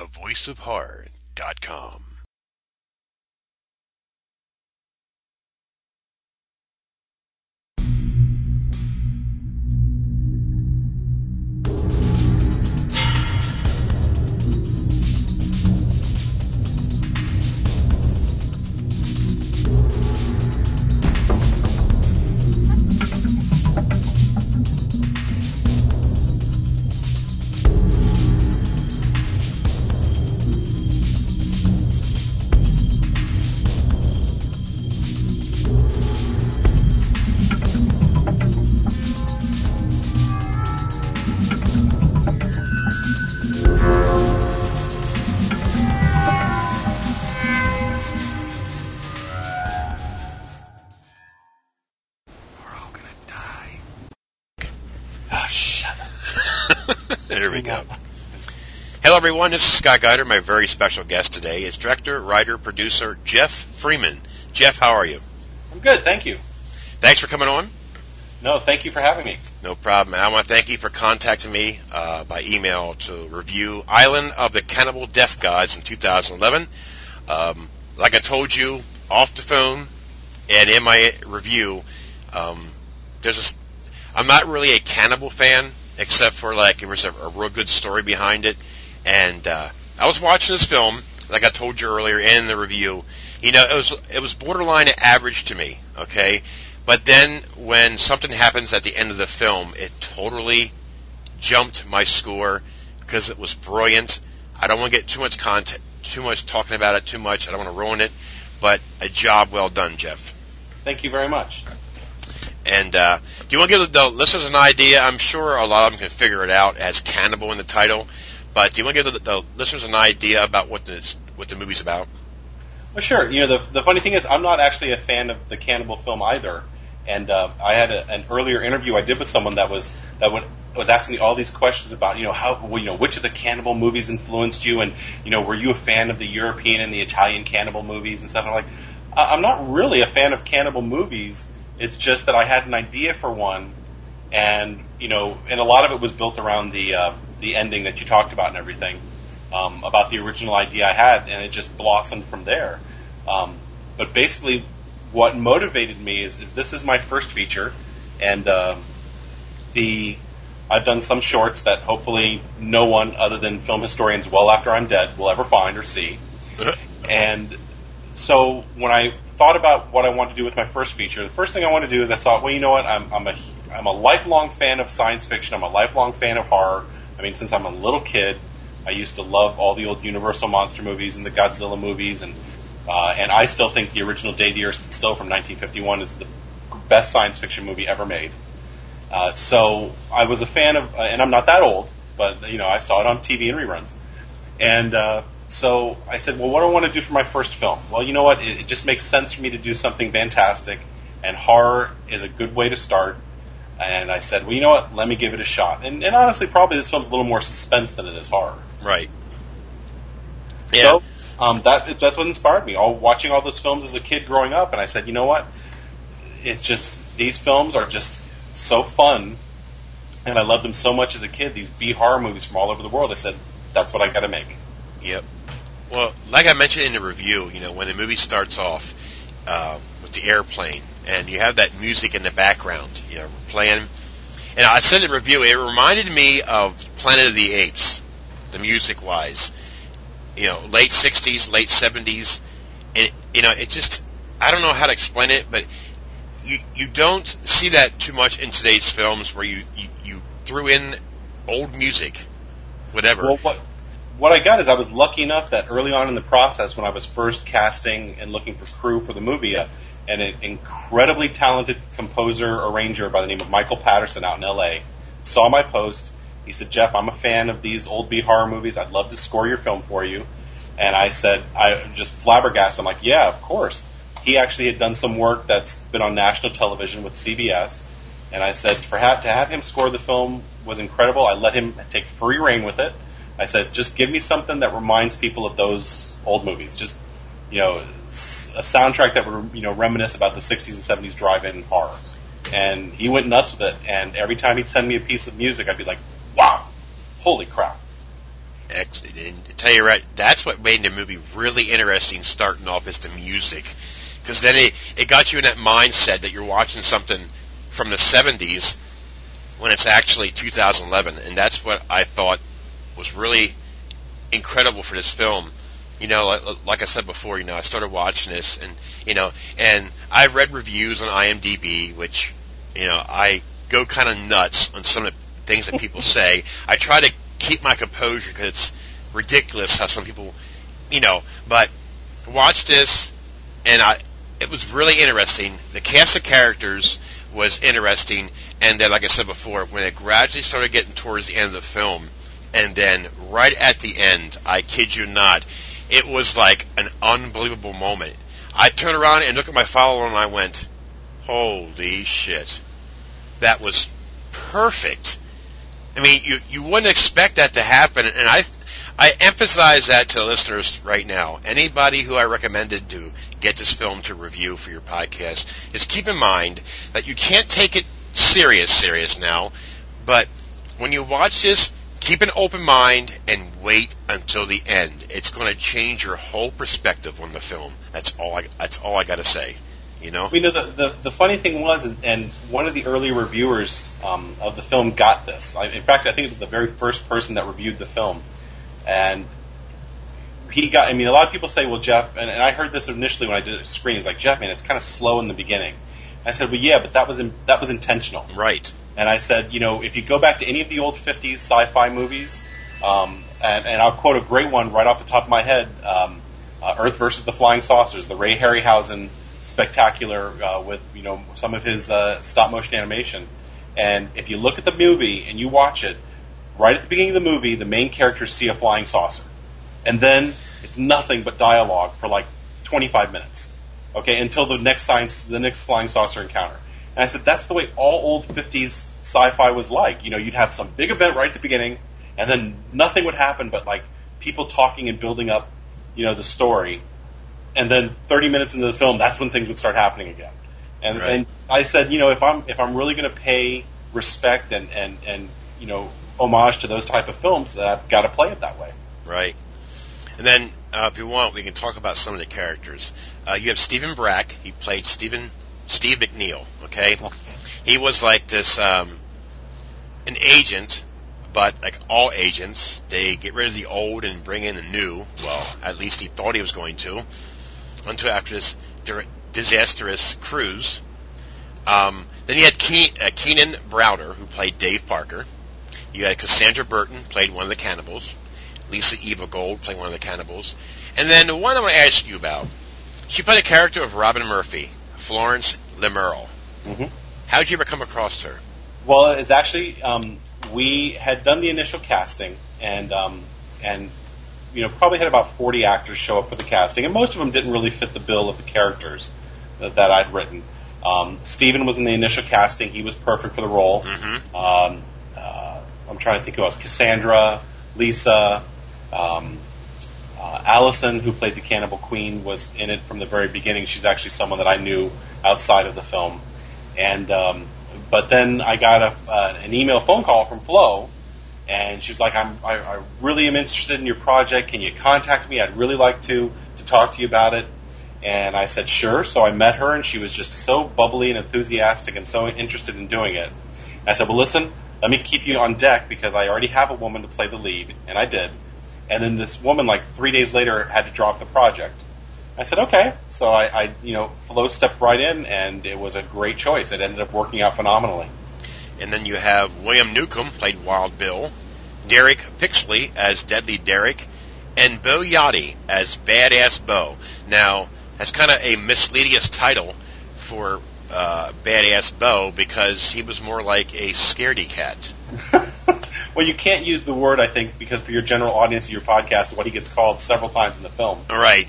thevoiceofhorror.com. Hello, everyone. This is Scott Geider. My very special guest today is director, writer, producer Jeff Freeman. Jeff, how are you? I'm good, thank you. Thanks for coming on. No, thank you for having me. No problem. And I want to thank you for contacting me uh, by email to review Island of the Cannibal Death Gods in 2011. Um, like I told you off the phone and in my review, um, there's a, I'm not really a cannibal fan, except for like there was a, a real good story behind it. And uh, I was watching this film, like I told you earlier in the review. You know, it was it was borderline average to me. Okay, but then when something happens at the end of the film, it totally jumped my score because it was brilliant. I don't want to get too much content, too much talking about it too much. I don't want to ruin it, but a job well done, Jeff. Thank you very much. And uh, do you want to give the listeners an idea? I'm sure a lot of them can figure it out as cannibal in the title, but do you want to give the, the listeners an idea about what the what the movie's about? Well, sure. You know, the, the funny thing is, I'm not actually a fan of the cannibal film either. And uh, I had a, an earlier interview I did with someone that was that would, was asking me all these questions about, you know, how, well, you know, which of the cannibal movies influenced you, and you know, were you a fan of the European and the Italian cannibal movies and stuff? And I'm like, I'm not really a fan of cannibal movies. It's just that I had an idea for one, and you know, and a lot of it was built around the uh, the ending that you talked about and everything um, about the original idea I had, and it just blossomed from there. Um, but basically, what motivated me is, is this is my first feature, and um, the I've done some shorts that hopefully no one other than film historians well after I'm dead will ever find or see. And so when I thought about what I wanted to do with my first feature, the first thing I wanted to do is I thought, well, you know what? I'm, I'm a I'm a lifelong fan of science fiction. I'm a lifelong fan of horror. I mean, since I'm a little kid, I used to love all the old Universal monster movies and the Godzilla movies, and uh, and I still think the original Day the Earth Still from 1951 is the best science fiction movie ever made. Uh, so I was a fan of, uh, and I'm not that old, but you know I saw it on TV and reruns, and uh, so I said, well, what do I want to do for my first film? Well, you know what? It, it just makes sense for me to do something fantastic, and horror is a good way to start. And I said, well, you know what? Let me give it a shot. And, and honestly, probably this film's a little more suspense than it is horror. Right. Yeah. So um, that that's what inspired me. All watching all those films as a kid growing up, and I said, you know what? It's just these films are just so fun, and I loved them so much as a kid. These B horror movies from all over the world. I said, that's what I got to make. Yep. Well, like I mentioned in the review, you know, when the movie starts off um, with the airplane and you have that music in the background, you know, playing. And I said in the review, it reminded me of Planet of the Apes, the music wise. You know, late '60s, late '70s, and you know, it just I don't know how to explain it, but you you don't see that too much in today's films where you you, you threw in old music, whatever. Well, what what I got is I was lucky enough that early on in the process, when I was first casting and looking for crew for the movie, uh, an incredibly talented composer arranger by the name of Michael Patterson out in L.A. saw my post. He said, "Jeff, I'm a fan of these old B horror movies. I'd love to score your film for you." And I said, I just flabbergasted. I'm like, "Yeah, of course." He actually had done some work that's been on national television with CBS, and I said, for ha- to have him score the film was incredible. I let him take free reign with it. I said, just give me something that reminds people of those old movies. Just, you know, a soundtrack that would, you know, reminisce about the 60s and 70s drive-in horror. And he went nuts with it. And every time he'd send me a piece of music, I'd be like, wow, holy crap. ex- and tell you right, that's what made the movie really interesting. Starting off is the music, because then it it got you in that mindset that you're watching something from the '70s when it's actually 2011, and that's what I thought was really incredible for this film. You know, like, like I said before, you know, I started watching this, and you know, and I read reviews on IMDb, which you know, I go kind of nuts on some of the things that people say. I try to keep my composure because it's ridiculous how some people, you know, but watch this, and I, it was really interesting. The cast of characters was interesting, and then, like I said before, when it gradually started getting towards the end of the film, and then right at the end, I kid you not, it was like an unbelievable moment. I turned around and looked at my follower and I went, "Holy shit, that was perfect." I mean, you you wouldn't expect that to happen, and I I emphasize that to listeners right now. Anybody who I recommended to get this film to review for your podcast is keep in mind that you can't take it serious, serious now, but when you watch this, keep an open mind and wait until the end. It's going to change your whole perspective on the film. That's all I. That's all I got to say. You know. You know the, the the funny thing was, and one of the early reviewers um, of the film got this. I, in fact, I think it was the very first person that reviewed the film, and he got. I mean, a lot of people say, "Well, Jeff," and, and I heard this initially when I did it screenings, like Jeff, man, it's kind of slow in the beginning. I said, "Well, yeah, but that was in, that was intentional." Right. And I said, you know, if you go back to any of the old 50s sci-fi movies, um, and, and I'll quote a great one right off the top of my head, um, uh, Earth versus the Flying Saucers, the Ray Harryhausen spectacular uh, with, you know, some of his uh, stop motion animation. And if you look at the movie and you watch it, right at the beginning of the movie, the main characters see a flying saucer. And then it's nothing but dialogue for like 25 minutes. Okay, until the next science, the next flying saucer encounter. And I said, that's the way all old 50s sci-fi was like. You know, you'd have some big event right at the beginning, and then nothing would happen but like people talking and building up, you know, the story. And then 30 minutes into the film, that's when things would start happening again. And, Right. and I said, you know, if I'm if I'm really going to pay respect and and and you know homage to those type of films, that I've got to play it that way. Right. And then, uh, if you want, we can talk about some of the characters. Uh, you have Stephen Brack. He played Stephen Steve McNeil. Okay. He was like this, um, an agent, but like all agents, they get rid of the old and bring in the new. Well, at least he thought he was going to, until after this disastrous cruise. Um, then you had Ke- uh, Keenan Browder, who played Dave Parker. You had Cassandra Burton, played one of the cannibals. Lisa Eva Gold, playing one of the cannibals. And then the one I want to ask you about, she played a character of Robin Murphy, Florence Lemerle. Mm-hmm. How did you ever come across her? Well, it's actually um, we had done the initial casting, and um, and you know probably had about forty actors show up for the casting, and most of them didn't really fit the bill of the characters that, that I'd written. Um, Steven was in the initial casting; he was perfect for the role. Mm-hmm. Um, uh, I'm trying to think who else: Cassandra, Lisa, um, uh, Allison, who played the Cannibal Queen, was in it from the very beginning. She's actually someone that I knew outside of the film, and um, but then I got a, uh, an email phone call from Flo, and she was like, I'm, I, I really am interested in your project. Can you contact me? I'd really like to to talk to you about it. And I said, sure. So I met her, and she was just so bubbly and enthusiastic and so interested in doing it. I said, well, listen, let me keep you on deck because I already have a woman to play the lead, and I did. And then this woman, like three days later, had to drop the project. I said, okay. So I, I, you know, Flo stepped right in, and it was a great choice. It ended up working out phenomenally. And then you have William Newcomb, played Wild Bill, Derek Pixley as Deadly Derek, and Bo Yachty as Badass Bo. Now, that's kind of a misleading title for uh, Badass Bo because he was more like a scaredy cat. well, you can't use the word, I think, because for your general audience of your podcast, what he gets called several times in the film. Right.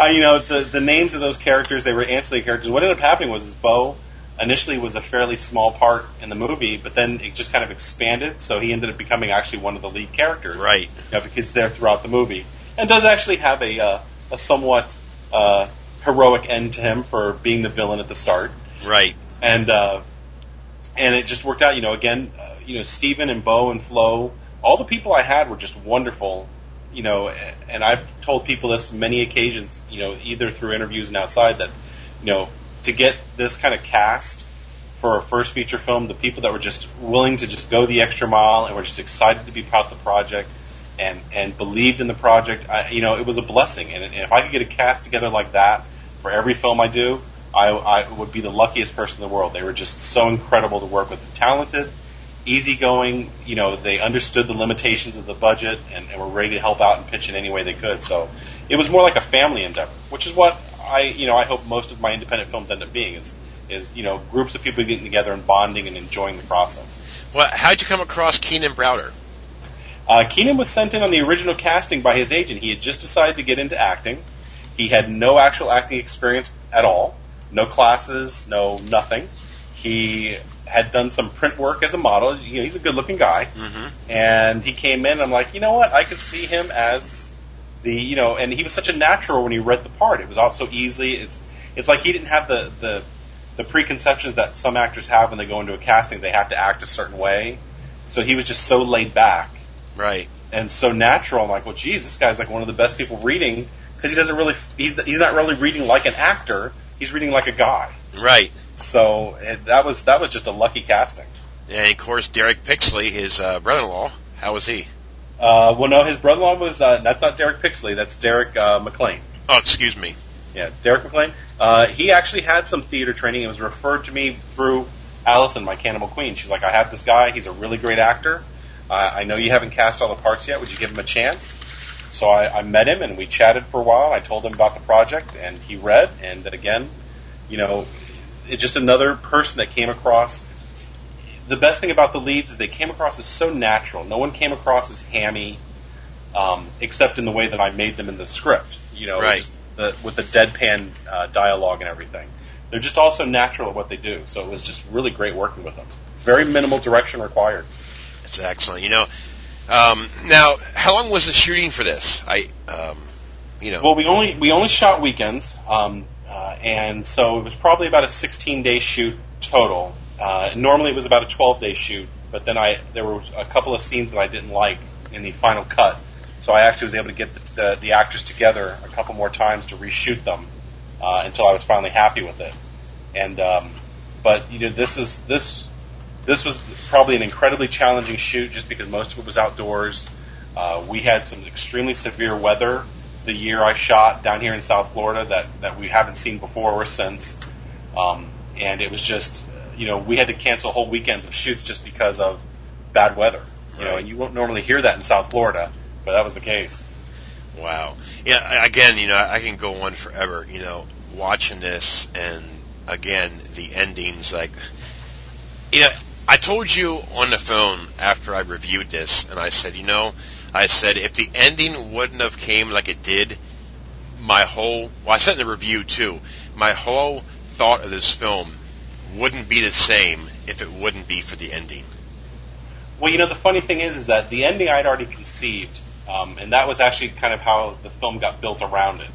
Uh, you know, the the names of those characters, they were ancillary characters. What ended up happening was, is Bo initially was a fairly small part in the movie, but then it just kind of expanded, so he ended up becoming actually one of the lead characters. right. You know, because they're throughout the movie, and does actually have a uh, a somewhat uh, heroic end to him for being the villain at the start. Right. And uh, and it just worked out. You know, again, uh, you know, Stephen and Bo and Flo, all the people I had were just wonderful. You know, and I've told people this many occasions. You know, either through interviews and outside that, you know, to get this kind of cast for a first feature film, the people that were just willing to just go the extra mile and were just excited to be part of the project and and believed in the project, I, you know, it was a blessing. And, and if I could get a cast together like that for every film I do, I, I would be the luckiest person in the world. They were just so incredible to work with, talented, easygoing. You know, they understood the limitations of the budget and, and were ready to help out and pitch in any way they could. So it was more like a family endeavor, which is what I, you know, I hope most of my independent films end up being is is you know groups of people getting together and bonding and enjoying the process. Well, how'd you come across Keenan Browder? Uh, Keenan was sent in on the original casting by his agent. He had just decided to get into acting. He had no actual acting experience at all, no classes, no nothing. He had done some print work as a model. You know, he's a good-looking guy, mm-hmm. and he came in. I'm like, you know what? I could see him as the, you know, and he was such a natural when he read the part. It was all so easily. It's, it's like he didn't have the the the preconceptions that some actors have when they go into a casting. They have to act a certain way. So he was just so laid back Right. and so natural. I'm like, well, geez, this guy's like one of the best people reading because he doesn't really, he's, he's not really reading like an actor. He's reading like a guy. Right. So it, that was that was just a lucky casting. And of course, Derek Pixley, his uh, brother-in-law. How was he? Uh, well, no, his brother-in-law was uh, that's not Derek Pixley. That's Derek uh, McLean. Oh, excuse me. Yeah, Derek McLean. Uh, he actually had some theater training. It was referred to me through Allison, my Cannibal Queen. She's like, I have this guy. He's a really great actor. Uh, I know you haven't cast all the parts yet. Would you give him a chance? So I, I met him and we chatted for a while. I told him about the project and he read. And then again, you know, it's just another person that came across. The best thing about the leads is they came across as so natural. No one came across as hammy, um, except in the way that I made them in the script. You know, Right. the, with the deadpan uh, dialogue and everything. They're just also natural at what they do. So it was just really great working with them. Very minimal direction required. It's excellent. You know. Um, now, how long was the shooting for this? I, um, you know. Well, we only we only shot weekends, um, uh, and so it was probably about a 16 day shoot total. Uh, normally it was about a 12 day shoot, but then I there were a couple of scenes that I didn't like in the final cut, so I actually was able to get the, the, the actors together a couple more times to reshoot them uh, until I was finally happy with it. And um, but you know this is this this was probably an incredibly challenging shoot just because most of it was outdoors. Uh, we had some extremely severe weather the year I shot down here in South Florida that, that we haven't seen before or since. Um, and it was just, you know, we had to cancel whole weekends of shoots just because of bad weather. You know, and you won't normally hear that in South Florida, but that was the case. Wow. Yeah. Again, you know, I can go on forever. You know, watching this, and again, the endings. Like, you know, I told you on the phone after I reviewed this, and I said, you know, I said if the ending wouldn't have came like it did, my whole. Well, I said in the review too. My whole thought of this film wouldn't be the same if it wouldn't be for the ending. Well, you know, the funny thing is, is that the ending I'd already conceived, um, and that was actually kind of how the film got built around it.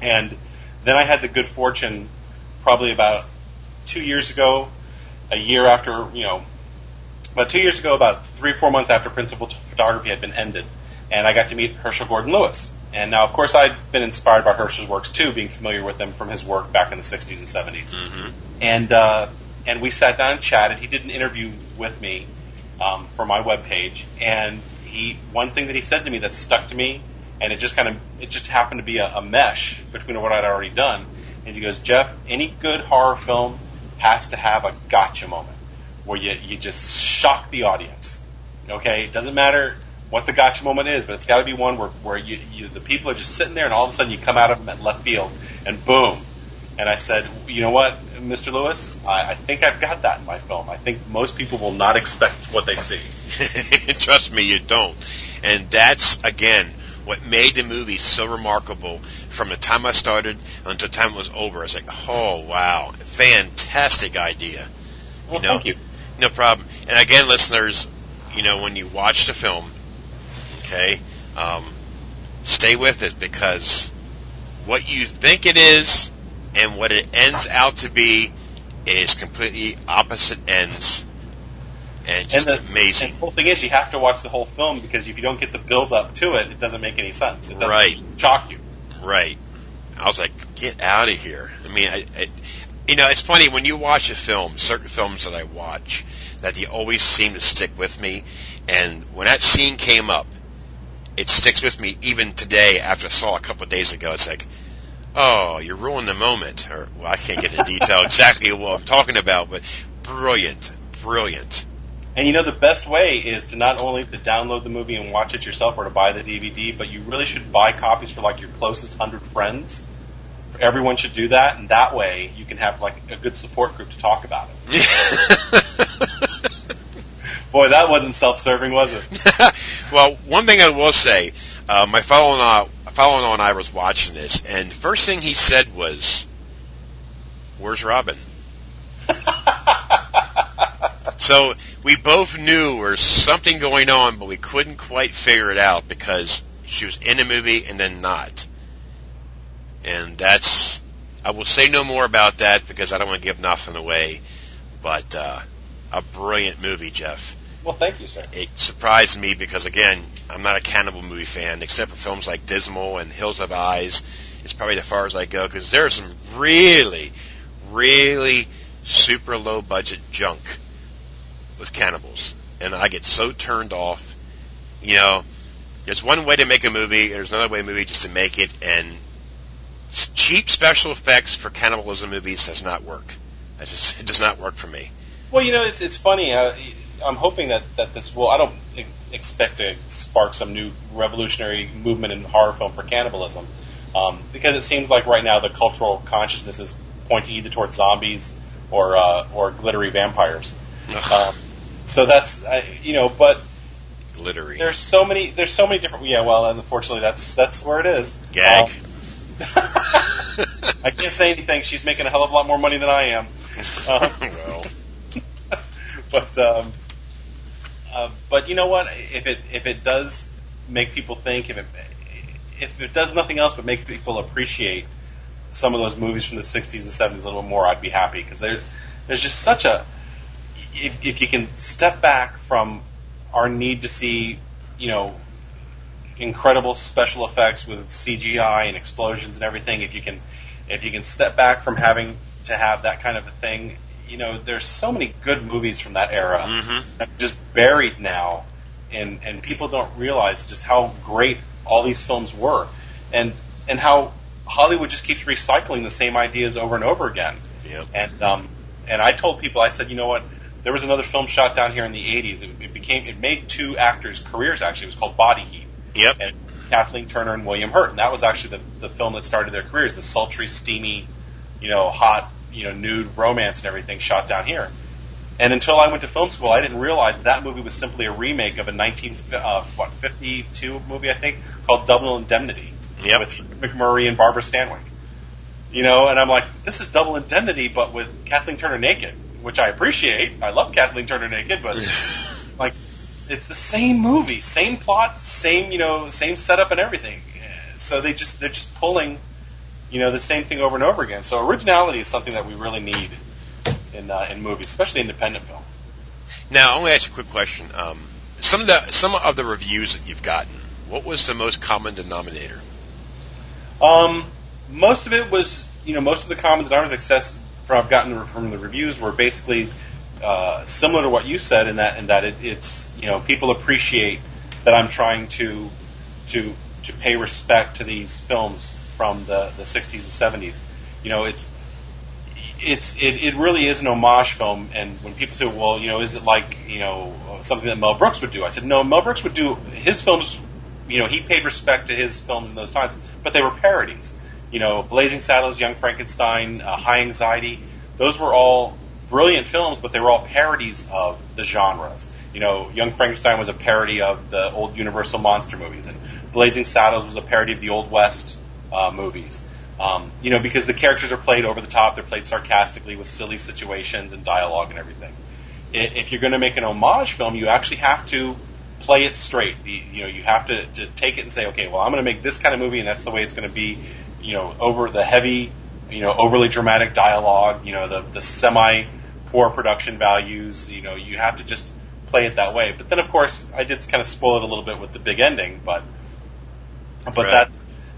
And then I had the good fortune, probably about two years ago, a year after, you know, about two years ago, about three or four months after principal photography had been ended, and I got to meet Herschell Gordon Lewis. And now, of course, I'd been inspired by Herschell's works too, being familiar with them from his work back in the 60s and 70s Mm-hmm. and uh, and we sat down and chatted. He did an interview with me um, for my webpage, and he one thing that he said to me that stuck to me, and it just kind of it just happened to be a, a mesh between what I'd already done. Is he goes, Jeff, any good horror film has to have a gotcha moment where you you just shock the audience. Okay, it doesn't matter what the gotcha moment is, but it's got to be one where where you, you the people are just sitting there, and all of a sudden you come out of them at left field, and boom, and I said, you know what, Mr. Lewis, I, I think I've got that in my film. I think most people will not expect what they see. Trust me, you don't. And that's, again, what made the movie so remarkable from the time I started until the time it was over. I was like, oh, wow. Fantastic idea. Well, know, thank you. No problem. And again, listeners, you know, when you watch the film, okay, um, stay with it because what you think it is and what it ends out to be is completely opposite ends, and just and the, amazing. And the whole thing is, you have to watch the whole film because if you don't get the build up to it, it doesn't make any sense. It doesn't Right. shock you. Right. I was like, get out of here. I mean, I, I, you know, it's funny when you watch a film, certain films that I watch, that they always seem to stick with me. And when that scene came up, it sticks with me even today after I saw it a couple of days ago. It's like, oh, you ruined the moment. Or, well, I can't get into detail exactly what I'm talking about, but brilliant, brilliant. And you know the best way is to not only to download the movie and watch it yourself or to buy the DVD, but you really should buy copies for like your closest hundred friends. Everyone should do that, and that way you can have like a good support group to talk about it. Boy, that wasn't self-serving, was it? well, one thing I will say, uh, my fellow fellow and I was watching this, and first thing he said was, "Where's Robin?" so we both knew there was something going on, but we couldn't quite figure it out because she was in the movie and then not. And that's, I will say no more about that because I don't want to give nothing away. But uh, a brilliant movie, Jeff. Well, thank you, sir. It surprised me because again, I'm not a cannibal movie fan, except for films like Dismal and Hills of Eyes. It's probably as far as I go because there's some really, really super low budget junk with cannibals, and I get so turned off. You know, there's one way to make a movie, and there's another way a movie just to make it, and cheap special effects for cannibalism movies does not work. It just it does not work for me. Well, you know, it's it's funny. Uh, I'm hoping that that this will. I don't expect to spark some new revolutionary movement in horror film for cannibalism, um, because it seems like right now the cultural consciousness is pointing either towards zombies or uh, or glittery vampires. um, so that's uh, you know, but Glittery. there's so many there's so many different. Yeah, well, unfortunately, that's that's where it is. Gag. Um, I can't say anything. She's making a hell of a lot more money than I am. Uh, well, but um, uh, but you know what? If it if it does make people think, if it if it does nothing else but make people appreciate some of those movies from the '60s and '70s a little bit more, I'd be happy because there's there's just such a if, if you can step back from our need to see you know incredible special effects with CGI and explosions and everything, if you can if you can step back from having to have that kind of a thing, you know, there's so many good movies from that era Mhm. that just buried now, and and people don't realize just how great all these films were, and and how Hollywood just keeps recycling the same ideas over and over again. Yep. And um, and I told people, I said, you know what? There was another film shot down here in the '80s. It, it became it made two actors' careers. Actually, it was called Body Heat Yep. and Kathleen Turner and William Hurt. And that was actually the, the film that started their careers, the sultry, steamy, you know, hot, you know, nude romance and everything shot down here. And until I went to film school, I didn't realize that movie was simply a remake of a 1952 uh, movie, I think, called Double Indemnity Yep. with MacMurray and Barbara Stanwyck. You know, and I'm like, this is Double Indemnity, but with Kathleen Turner naked, which I appreciate. I love Kathleen Turner naked, but like it's the same movie, same plot, same you know, same setup and everything. So they just they're just pulling, you know, the same thing over and over again. So originality is something that we really need in uh, in movies, especially independent film. Now, I want to ask you a quick question. Um, some of the some of the reviews that you've gotten, what was the most common denominator? Um, most of it was, you know, most of the common denominators access from I've gotten from the reviews were basically uh, similar to what you said in that in that it, it's you know people appreciate that I'm trying to to to pay respect to these films from the, the 60s and 70s. You know, it's it's it, it really is an homage film. And when people say, well, you know, is it like you know something that Mel Brooks would do? I said, no, Mel Brooks would do his films. You know, he paid respect to his films in those times, but they were parodies. You know, Blazing Saddles, Young Frankenstein, uh, High Anxiety. Those were all brilliant films, but they were all parodies of the genres. You know, Young Frankenstein was a parody of the old Universal monster movies, and Blazing Saddles was a parody of the Old West uh, movies. Um, you know, because the characters are played over the top, they're played sarcastically with silly situations and dialogue and everything. If you're going to make an homage film, you actually have to play it straight. You know, you have to, to take it and say, okay, well, I'm going to make this kind of movie, and that's the way it's going to be. You know, over the heavy you know, overly dramatic dialogue, you know, the the semi poor production values. You know, you have to just play it that way. But then, of course, I did kind of spoil it a little bit with the big ending. But but Right. that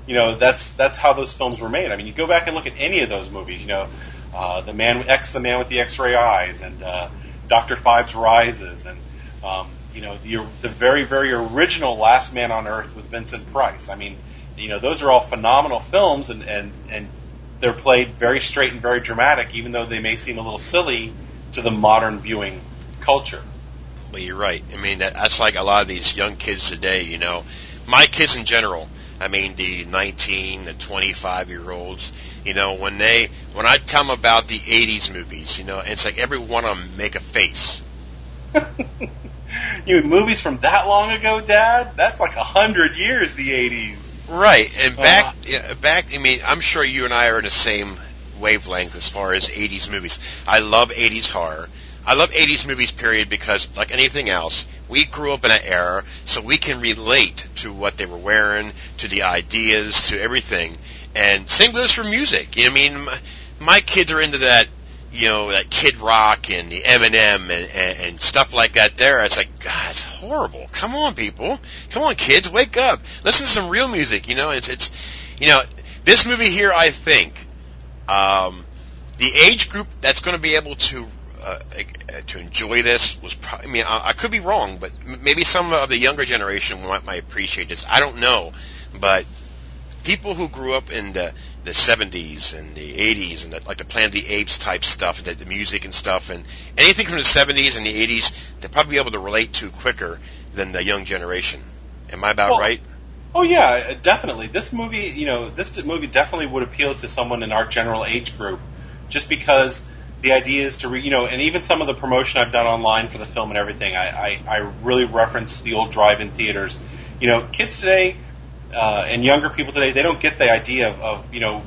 you know that's that's how those films were made. I mean, you go back and look at any of those movies. You know, uh, the man X, the man with the X-ray eyes, and uh, Doctor Phibes Rises, and um, you know the the very very original Last Man on Earth with Vincent Price. I mean, you know those are all phenomenal films, and and and they're played very straight and very dramatic, even though they may seem a little silly to the modern viewing culture. Well, you're right. I mean, that, that's like a lot of these young kids today. You know, my kids in general. I mean, the 19, the 25 year olds. You know, when they when I tell them about the 80s movies, you know, it's like every one of them make a face. you know, movies from that long ago, Dad? That's like a hundred years, the '80s. Right, and back, Uh, back. I mean, I'm sure you and I are in the same wavelength as far as '80s movies. I love '80s horror. I love '80s movies, period, because like anything else, we grew up in an era, so we can relate to what they were wearing, to the ideas, to everything. And same goes for music. You know, I mean, my, my kids are into that. You know, that Kid Rock and the Eminem and, and, and stuff like that. There, it's like, God, it's horrible. Come on, people. Come on, kids, wake up. Listen to some real music. You know, it's it's, you know, this movie here. I think um, the age group that's going to be able to uh, uh, to enjoy this was. Pro- I mean, I, I could be wrong, but maybe some of the younger generation might, might appreciate this. I don't know, but people who grew up in the the 70s and the 80s and the, like the Planet of the Apes type stuff, the, the music and stuff, and anything from the 70s and the 80s, they'll probably be able to relate to quicker than the young generation. Am I about Well, right? Oh yeah, definitely. This movie, you know, this movie definitely would appeal to someone in our general age group, just because the idea is to, re, you know, and even some of the promotion I've done online for the film and everything, I, I, I really reference the old drive-in theaters. You know, kids today uh, and younger people today, they don't get the idea of, of you know,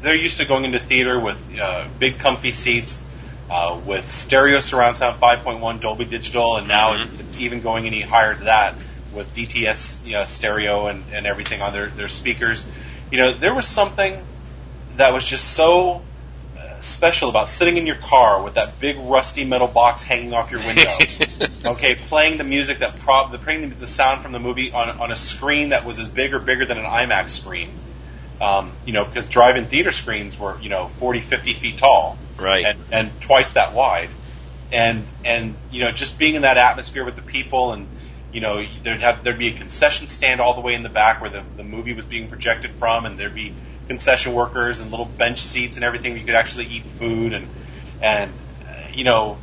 they're used to going into theater with uh, big comfy seats, uh, with stereo surround sound 5.1 Dolby Digital, and now Mhm. it's even going any higher than that with DTS you know, stereo and, and everything on their, their speakers. You know, there was something that was just so special about sitting in your car with that big rusty metal box hanging off your window. okay, playing the music that prob the playing the, the sound from the movie on on a screen that was as big or bigger than an IMAX screen. Um, you know, because drive-in theater screens were you know 40, 50 feet tall Right. and, and twice that wide. And and you know, just being in that atmosphere with the people, and you know, there'd have there'd be a concession stand all the way in the back where the the movie was being projected from, and there'd be concession workers and little bench seats and everything. You could actually eat food, and and uh, you know,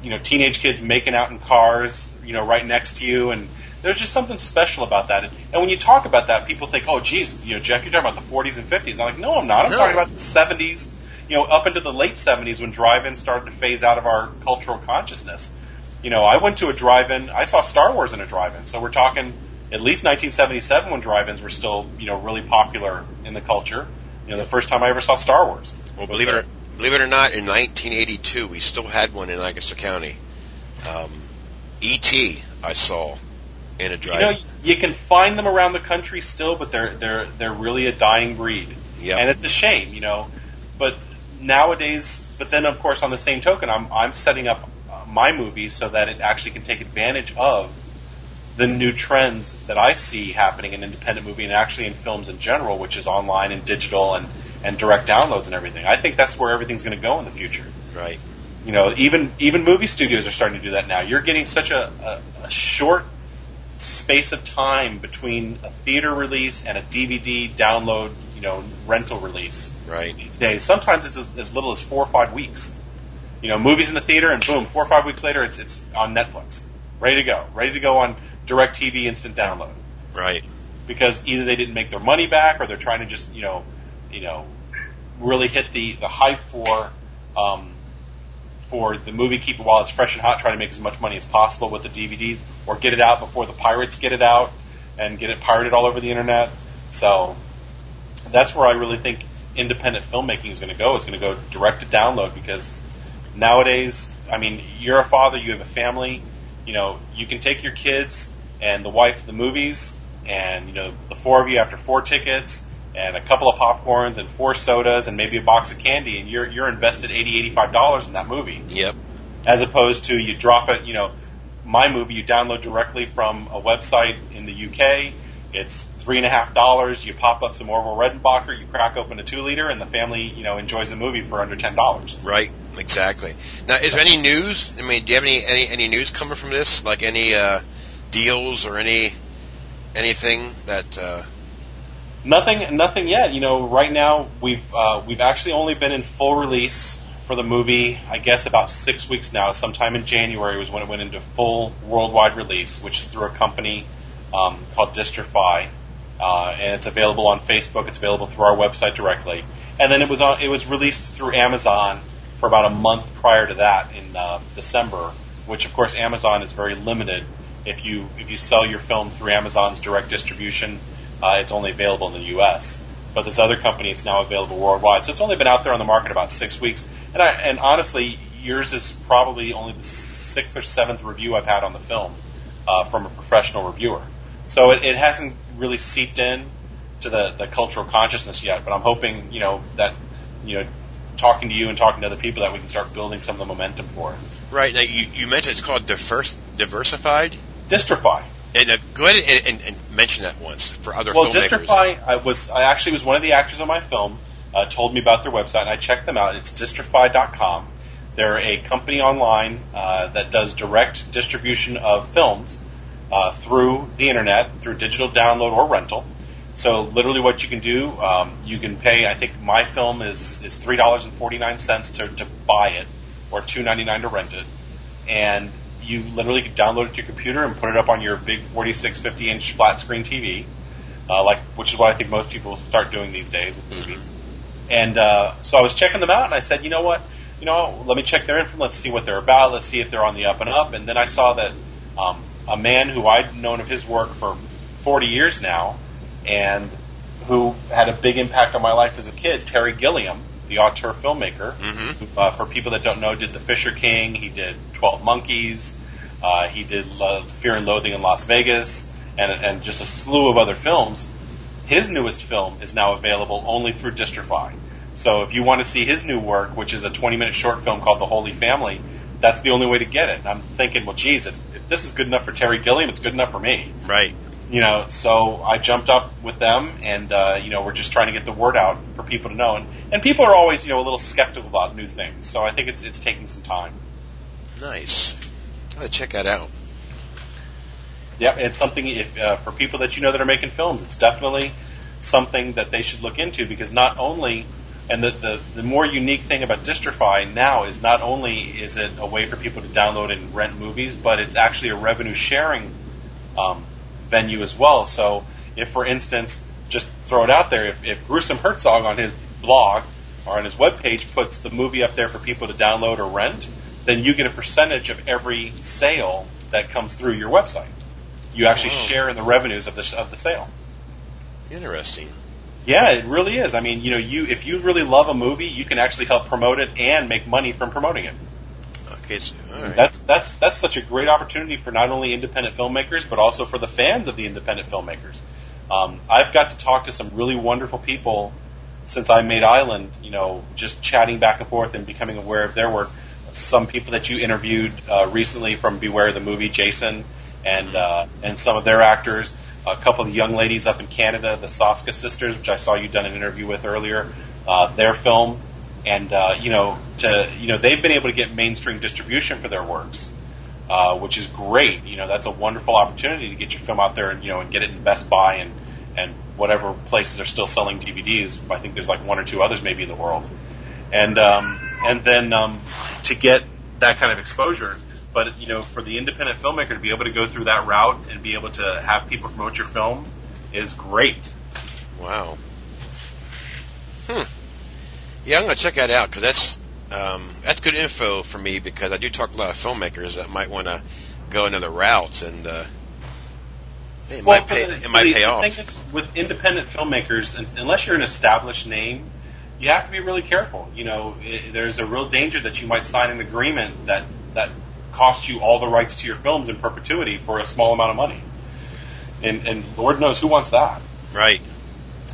you know, teenage kids making out in cars, you know, right next to you, and there's just something special about that. And, and when you talk about that, people think, oh, geez, you know, Jeff, you're talking about the 40s and 50s. I'm like, no, I'm not. I'm No. talking about the 70s, you know, up into the late 70s when drive-ins started to phase out of our cultural consciousness. You know, I went to a drive-in. I saw Star Wars in a drive-in. So we're talking at least 1977 when drive-ins were still, you know, really popular in the culture. You know, the first time I ever saw Star Wars. Well, believe it or believe it or not, in 1982, we still had one in Lancaster County. Um, E.T. I saw in a drive. You know, you can find them around the country still, but they're they're they're really a dying breed, Yep. and it's a shame, you know. But nowadays, but then of course, on the same token, I'm I'm setting up my movie so that it actually can take advantage of the new trends that I see happening in independent movie and actually in films in general, which is online and digital and and direct downloads and everything. I think that's where everything's going to go in the future. right. You know, even even movie studios are starting to do that now. You're getting such a, a, a short space of time between a theater release and a DVD download, you know, rental release Right. these days. Sometimes it's as, as little as four or five weeks. You know, movies in the theater, and boom, four or five weeks later, it's it's on Netflix, ready to go, ready to go on DirecTV instant download. Right. Because either they didn't make their money back, or they're trying to just you know, you know, really hit the the hype for um, for the movie, keep it while it's fresh and hot, try to make as much money as possible with the DVDs, or get it out before the pirates get it out and get it pirated all over the internet. So that's where I really think independent filmmaking is going to go. It's going to go direct to download because nowadays, I mean, you're a father, you have a family, you know, you can take your kids and the wife to the movies, and you know, the four of you after four tickets, and a couple of popcorns and four sodas and maybe a box of candy, and you're you're invested eighty eighty five dollars in that movie. Yep. As opposed to you drop it, you know, my movie you download directly from a website in the UK. It's three and a half dollars. You pop up some Orville Redenbacher, you crack open a two liter, and the family, you know, enjoys a movie for under ten dollars. Right. Exactly. Now, is there any news? I mean, do you have any any, any news coming from this? Like any uh, deals or any anything that? Uh... Nothing. Nothing yet. You know, right now we've uh, we've actually only been in full release for the movie. I guess about six weeks now. Sometime in January was when it went into full worldwide release, which is through a company um, called Distrify, uh, and it's available on Facebook. It's available through our website directly, and then it was on, it was released through Amazon for about a month prior to that in uh, December. Which, of course, Amazon is very limited. If you if you sell your film through Amazon's direct distribution, uh, it's only available in the U.S. But this other company, it's now available worldwide. So it's only been out there on the market about six weeks. And I, and honestly, yours is probably only the sixth or seventh review I've had on the film uh, from a professional reviewer. So it, it hasn't really seeped in to the, the cultural consciousness yet, but I'm hoping, you know, that, you know, talking to you and talking to other people that we can start building some of the momentum for it. Right. Now, you, you mentioned it's called diverse, Diversified? Distrify. And uh, go ahead and, and, and, mention that once for other well, filmmakers. Distrify, I was, I actually was one of the actors on my film, uh, told me about their website, and I checked them out. It's distrify.com. They're a company online uh, that does direct distribution of films uh, through the internet, through digital download or rental. So literally, what you can do, um, you can pay. I think my film is is three dollars and forty nine cents to to buy it, or two ninety nine to rent it, and you literally download it to your computer and put it up on your big 46, 50 inch flat screen TV, uh, like which is what I think most people start doing these days with movies. And uh, so I was checking them out, and I said, you know what, you know, let me check their info. Let's see what they're about. Let's see if they're on the up and up. And then I saw that um, a man who I'd known of his work for 40 years now, and who had a big impact on my life as a kid, Terry Gilliam, the auteur filmmaker. Mm-hmm. Uh, for people that don't know, did The Fisher King. He did Twelve Monkeys. Uh, he did Love, Fear and Loathing in Las Vegas, and and just a slew of other films. His newest film is now available only through Distrify. So if you want to see his new work, which is a 20-minute short film called The Holy Family, that's the only way to get it. And I'm thinking, well, geez, if, if this is good enough for Terry Gilliam, it's good enough for me. Right. You know, so I jumped up with them, and uh, you know, we're just trying to get the word out for people to know. And and people are always, you know, a little skeptical about new things. So I think it's it's taking some time. Nice. I'll check that out. Yeah, it's something if, uh, for people that you know that are making films. It's definitely something that they should look into because not only and the, the, the more unique thing about Distrify now is not only is it a way for people to download and rent movies, but it's actually a revenue sharing um, venue as well. So if, for instance, just throw it out there, if, if Gruesome Herzog on his blog or on his webpage puts the movie up there for people to download or rent, then you get a percentage of every sale that comes through your website. You actually Wow. share in the revenues of the of the sale. Interesting. Yeah, it really is. I mean, you know, you if you really love a movie, you can actually help promote it and make money from promoting it. That's that's that's such a great opportunity for not only independent filmmakers but also for the fans of the independent filmmakers. Um, I've got to talk to some really wonderful people since I made Island. You know, just chatting back and forth and becoming aware of their work. Some people that you interviewed uh, recently from Beware the movie, Jason, and uh, and some of their actors. A couple of young ladies up in Canada, the Soska sisters, which I saw you done an interview with earlier. Uh, their film, and uh, you know, to you know, they've been able to get mainstream distribution for their works, uh, which is great. You know, that's a wonderful opportunity to get your film out there and you know, and get it in Best Buy and and whatever places are still selling DVDs. I think there's like one or two others maybe in the world, and um, and then um, to get that kind of exposure. But you know, for the independent filmmaker to be able to go through that route and be able to have people promote your film is great. Wow. Hmm. Yeah, I'm gonna check that out because that's um, that's good info for me because I do talk to a lot of filmmakers that might want to go another route and uh, it might pay the- it might the- pay off. is, with independent filmmakers, unless you're an established name, you have to be really careful. You know, i there's a real danger that you might sign an agreement that that costs you all the rights to your films in perpetuity for a small amount of money. And, and Lord knows who wants that. Right.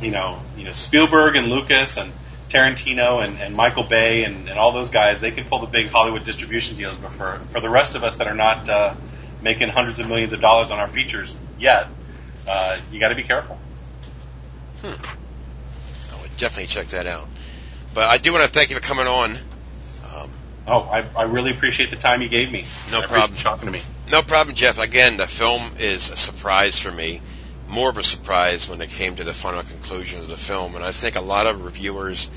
you know, you know Spielberg and Lucas and Tarantino and, and Michael Bay and, and all those guys, they can pull the big Hollywood distribution deals, but for for the rest of us that are not uh, making hundreds of millions of dollars on our features yet, uh, you got to be careful. Hmm. I would definitely check that out. But I do want to thank you for coming on. Um, oh, I, I really appreciate the time you gave me. No I problem. Talking to me. No problem, Jeff. Again, the film is a surprise for me. More of a surprise when it came to the final conclusion of the film, and I think a lot of reviewers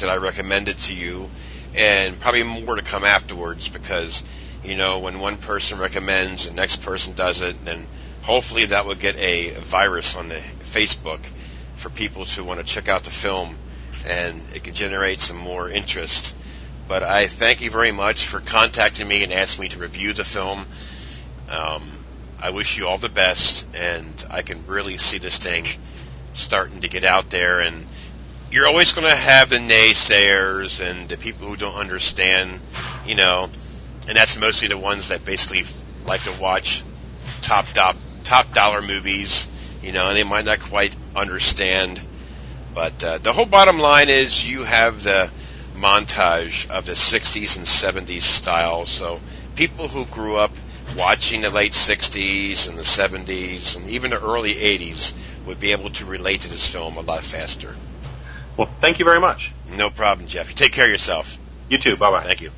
that I recommended to you, and probably more to come afterwards, because you know when one person recommends, the next person does it, then hopefully that will get a virus on the Facebook for people to want to check out the film, and it can generate some more interest. But I thank you very much for contacting me and asking me to review the film. Um, I wish you all the best, and I can really see this thing starting to get out there. And you're always going to have the naysayers and the people who don't understand, you know, and that's mostly the ones that basically like to watch top top top dollar movies, you know, and they might not quite understand. But uh, the whole bottom line is you have the montage of the 60s and 70s style. So people who grew up watching the late 60s and the 70s and even the early 80s would be able to relate to this film a lot faster. Well, thank you very much. No problem, Jeff. You take care of yourself. You too. Bye bye. Thank you.